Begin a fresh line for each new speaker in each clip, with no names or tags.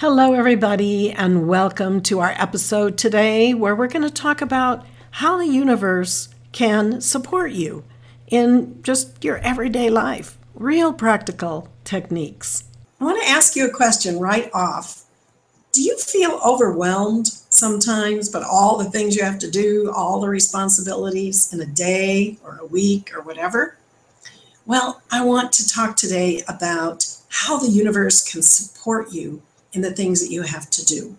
Hello, everybody, and welcome to our episode today where we're going to talk about how the universe can support you in just your everyday life. Real practical techniques.
I want to ask you a question right off. Do you feel overwhelmed sometimes, but all the things you have to do, all the responsibilities in a day or a week or whatever? Well, I want to talk today about how the universe can support you in the things that you have to do.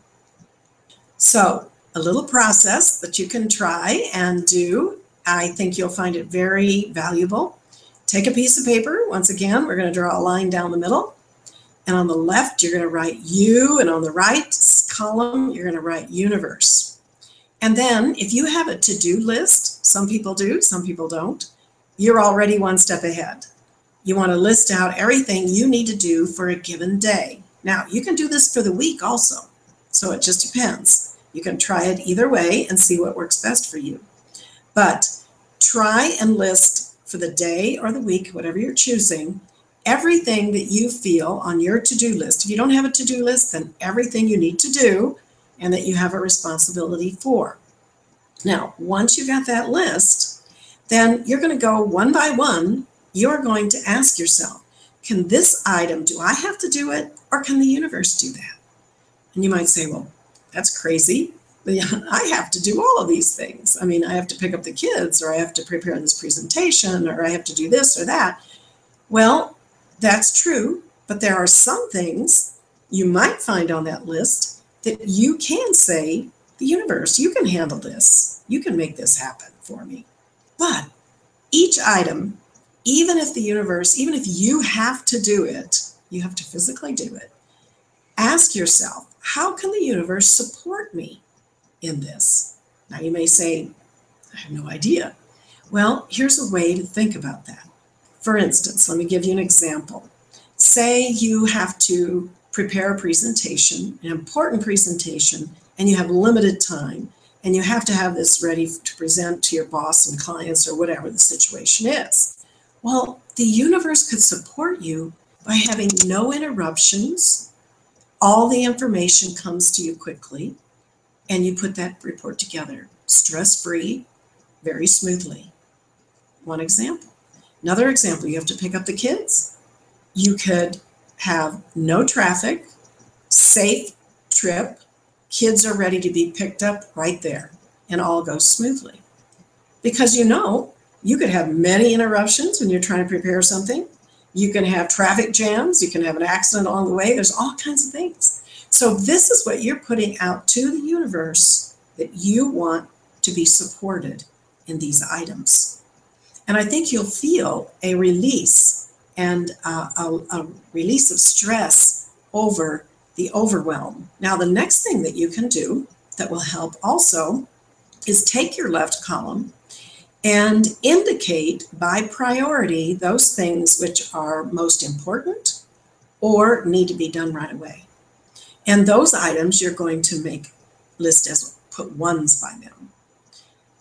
So, a little process that you can try and do. I think you'll find it very valuable. Take a piece of paper. Once again, we're going to draw a line down the middle. And on the left, you're going to write you, and on the right column, you're going to write universe. And then, if you have a to do list, some people do, some people don't, you're already one step ahead. You want to list out everything you need to do for a given day. Now, you can do this for the week also. So it just depends. You can try it either way and see what works best for you. But try and list for the day or the week, whatever you're choosing, everything that you feel on your to do list. If you don't have a to do list, then everything you need to do and that you have a responsibility for. Now, once you've got that list, then you're going to go one by one. You're going to ask yourself, can this item, do I have to do it or can the universe do that? And you might say, well, that's crazy. I have to do all of these things. I mean, I have to pick up the kids, or I have to prepare this presentation, or I have to do this or that. Well, that's true, but there are some things you might find on that list that you can say, the universe, you can handle this. You can make this happen for me. But each item even if the universe, even if you have to do it, you have to physically do it, ask yourself, how can the universe support me in this? Now, you may say, I have no idea. Well, here's a way to think about that. For instance, let me give you an example. Say you have to prepare a presentation, an important presentation, and you have limited time, and you have to have this ready to present to your boss and clients or whatever the situation is. Well, the universe could support you by having no interruptions. All the information comes to you quickly, and you put that report together stress free, very smoothly. One example. Another example you have to pick up the kids. You could have no traffic, safe trip, kids are ready to be picked up right there, and all goes smoothly. Because you know you could have many interruptions when you're trying to prepare something. You can have traffic jams. You can have an accident along the way. There's all kinds of things. So, this is what you're putting out to the universe that you want to be supported in these items. And I think you'll feel a release and uh, a, a release of stress over the overwhelm. Now, the next thing that you can do that will help also is take your left column and indicate by priority those things which are most important or need to be done right away. And those items you're going to make list as put ones by them.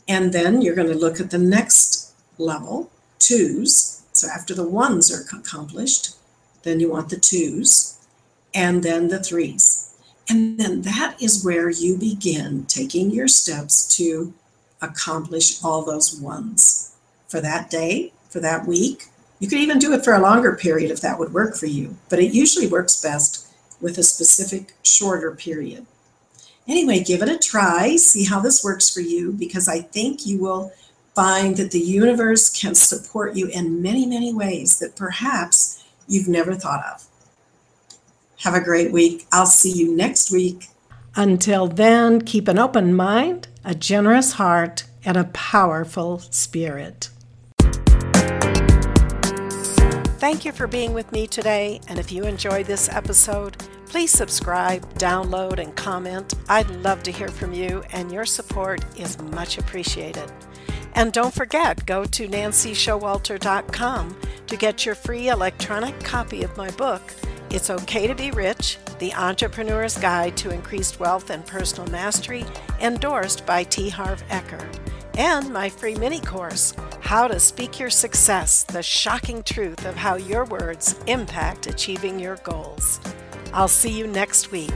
And then you're going to look at the next level, twos. So after the ones are accomplished, then you want the twos and then the threes. And then that is where you begin taking your steps to accomplish all those ones for that day, for that week. You could even do it for a longer period if that would work for you, but it usually works best with a specific shorter period. Anyway, give it a try, see how this works for you, because I think you will find that the universe can support you in many, many ways that perhaps you've never thought of. Have a great week. I'll see you next week.
Until then, keep an open mind, a generous heart, and a powerful spirit. Thank you for being with me today, and if you enjoyed this episode, please subscribe, download, and comment. I'd love to hear from you, and your support is much appreciated. And don't forget, go to nancyshowalter.com to get your free electronic copy of my book, It's Okay to Be Rich The Entrepreneur's Guide to Increased Wealth and Personal Mastery, endorsed by T. Harv Eker, and my free mini course, How to Speak Your Success The Shocking Truth of How Your Words Impact Achieving Your Goals. I'll see you next week.